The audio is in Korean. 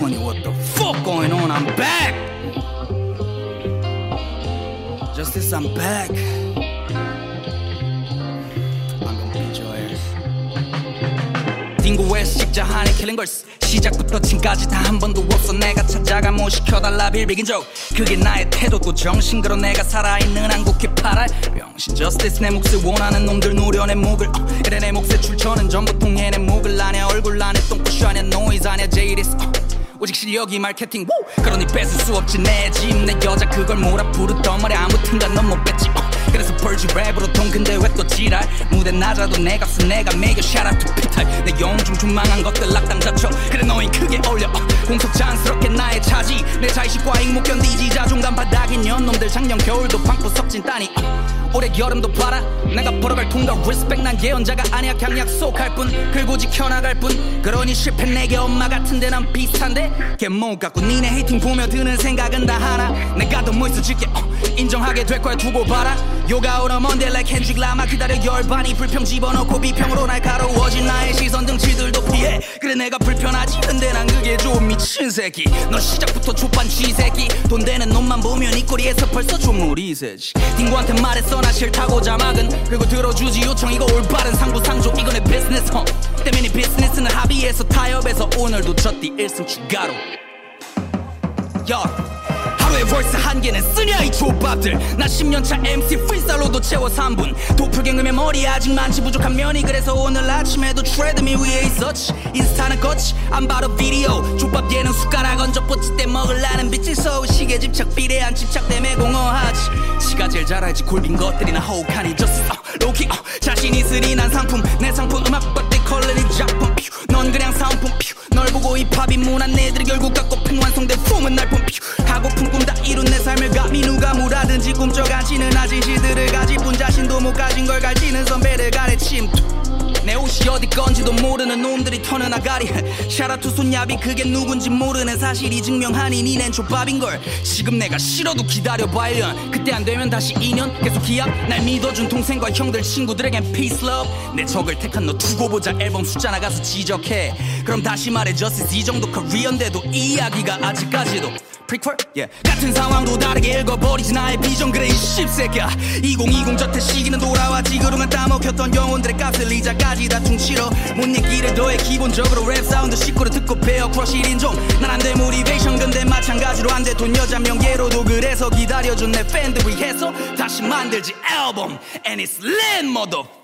2020, what the fuck going on? I'm back! Justice, I'm back. Ass. 딩고의 식자 한의 킬링걸스 시작부터 지금까지 다 한 번도 없어 내가 찾아가 뭐 시켜달라 빌비긴 적 그게 나의 태도고 정신 그런 내가 살아있는 한국히 팔아 병신 저스티스 내 몫을 원하는 놈들 노려내 목을 어, 그래 내 몫의 출처는 전부 통해 내 목을 아냐 얼굴 안에 똥꼬쇼 아냐 노이즈 아냐 제이리스 어. 오직 실력이 마케팅 우! 그러니 뺏을 수 없지. 내 집 내 여자 그걸 뭐라 부르던 말에 아무튼간 넌 못 뺐지. 어. 그래서 벌지 랩으로 돈. 근데 왜 또 지랄? 무대 낮아도 내 값은 내가 매겨. 샤라 투 피탈 내 영중 중망한 것들 낙당 잡혀 그래 너희 크게 올려. 어. 공속장스럽게 나 자의식과 익못 견디지 자존감 바닥인 년놈들 작년 겨울도 방구 섭진 따니. 어. 올해 여름도 봐라. 내가 벌어갈 통과 리스펙 난 예언자가 아니야. 그냥 약속할 뿐 글고 지켜나갈 뿐. 그러니 실패 내게 엄마 같은데 난 비슷한데. 걔못 갖고 니네 헤이팅 보며 드는 생각은 다 하나? 내가 더 멋있어질게. 어, 인정하게 될 거야. 두고 봐라. 요가 오너 먼데 like 켄직 라마 기다려. 열반이 불평 집어넣고 비평으로 날카로워진 나의 시선 등치들도 피해. 그래 내가 불편하지. 근데 난 그 새끼 너 시작부터 족반 쥐새끼 돈 되는 놈만 보면 이 꼬리에서 벌써 조물이 새지. 딩고한테 말했어 나 싫다고 자막은. 그리고 들어주지 요청 이거 올바른 상부상조. 이거 내 비즈니스 huh. 때문에 비즈니스는 합의해서 타협해서 오늘도 졌디 1승 추가로. 야 하루에 벌써 한 개는 쓰냐 이 족밥들. 나 10년차 MC 프리스타일로도 채워 3분. 도플갱음의 머리 아직 많지 부족한 면이 그래서 오늘 아침에도 트레드밀 위에 있었지. 인스타는 거치 안 봐도 비디오. 족밥 얘는 숟가락 얹어 뽀치 때 먹을라는 빛이 서울 시계 집 착 비례한 집착 때문에 공허하지. 지가 제일 잘 알지 골빈 것들이나 허욱하니 just 어, 로키 어, 자신 있으니 난 상품 내 상품 음악 뻗대 컬러리 작품 고 힙합이 문한 애들이 결국 갖고픈 완성된 품은 날품 퓨, 하고픈 꿈 다 이룬 내 삶을 감히 누가 뭐라든지. 꿈쩍하지는 아직 시들을 가질 뿐 자신도 못 가진 걸 가지는 선배를 가래 침투 내 옷이 어디 건지도 모르는 놈들이 터는 아가리. 샤라투 손야비 그게 누군지 모르는 사실이 증명하니 니넨 족밥인걸. 지금 내가 싫어도 기다려봐 1년 그때 안 되면 다시 2년 계속 기약? 날 믿어준 동생과 형들 친구들에겐 peace love. 내 적을 택한 너 두고 보자. 앨범 숫자 나가서 지적해. 그럼 다시 말해 justice 이 정도 커리어인데도 이 이야기가 아직까지도 프리퀄? 예. 같은 상황도 다르게 읽어버리지 나의 비전. 그래 이 씹새끼야. 2020 저태 시기는 돌아왔지 그동안 따먹혔던 영혼들의 값을 이자까지 다 퉁치러 못 얘기를 더해 기본적으로 랩 사운드 식구를 듣고 배워 크러쉬 1인종. 난 안돼 모티베이션 근데 마찬가지로 안돼. 돈 여자 명예로도 그래서 기다려준 내 팬들 위해서 다시 만들지 앨범. And it's lit mother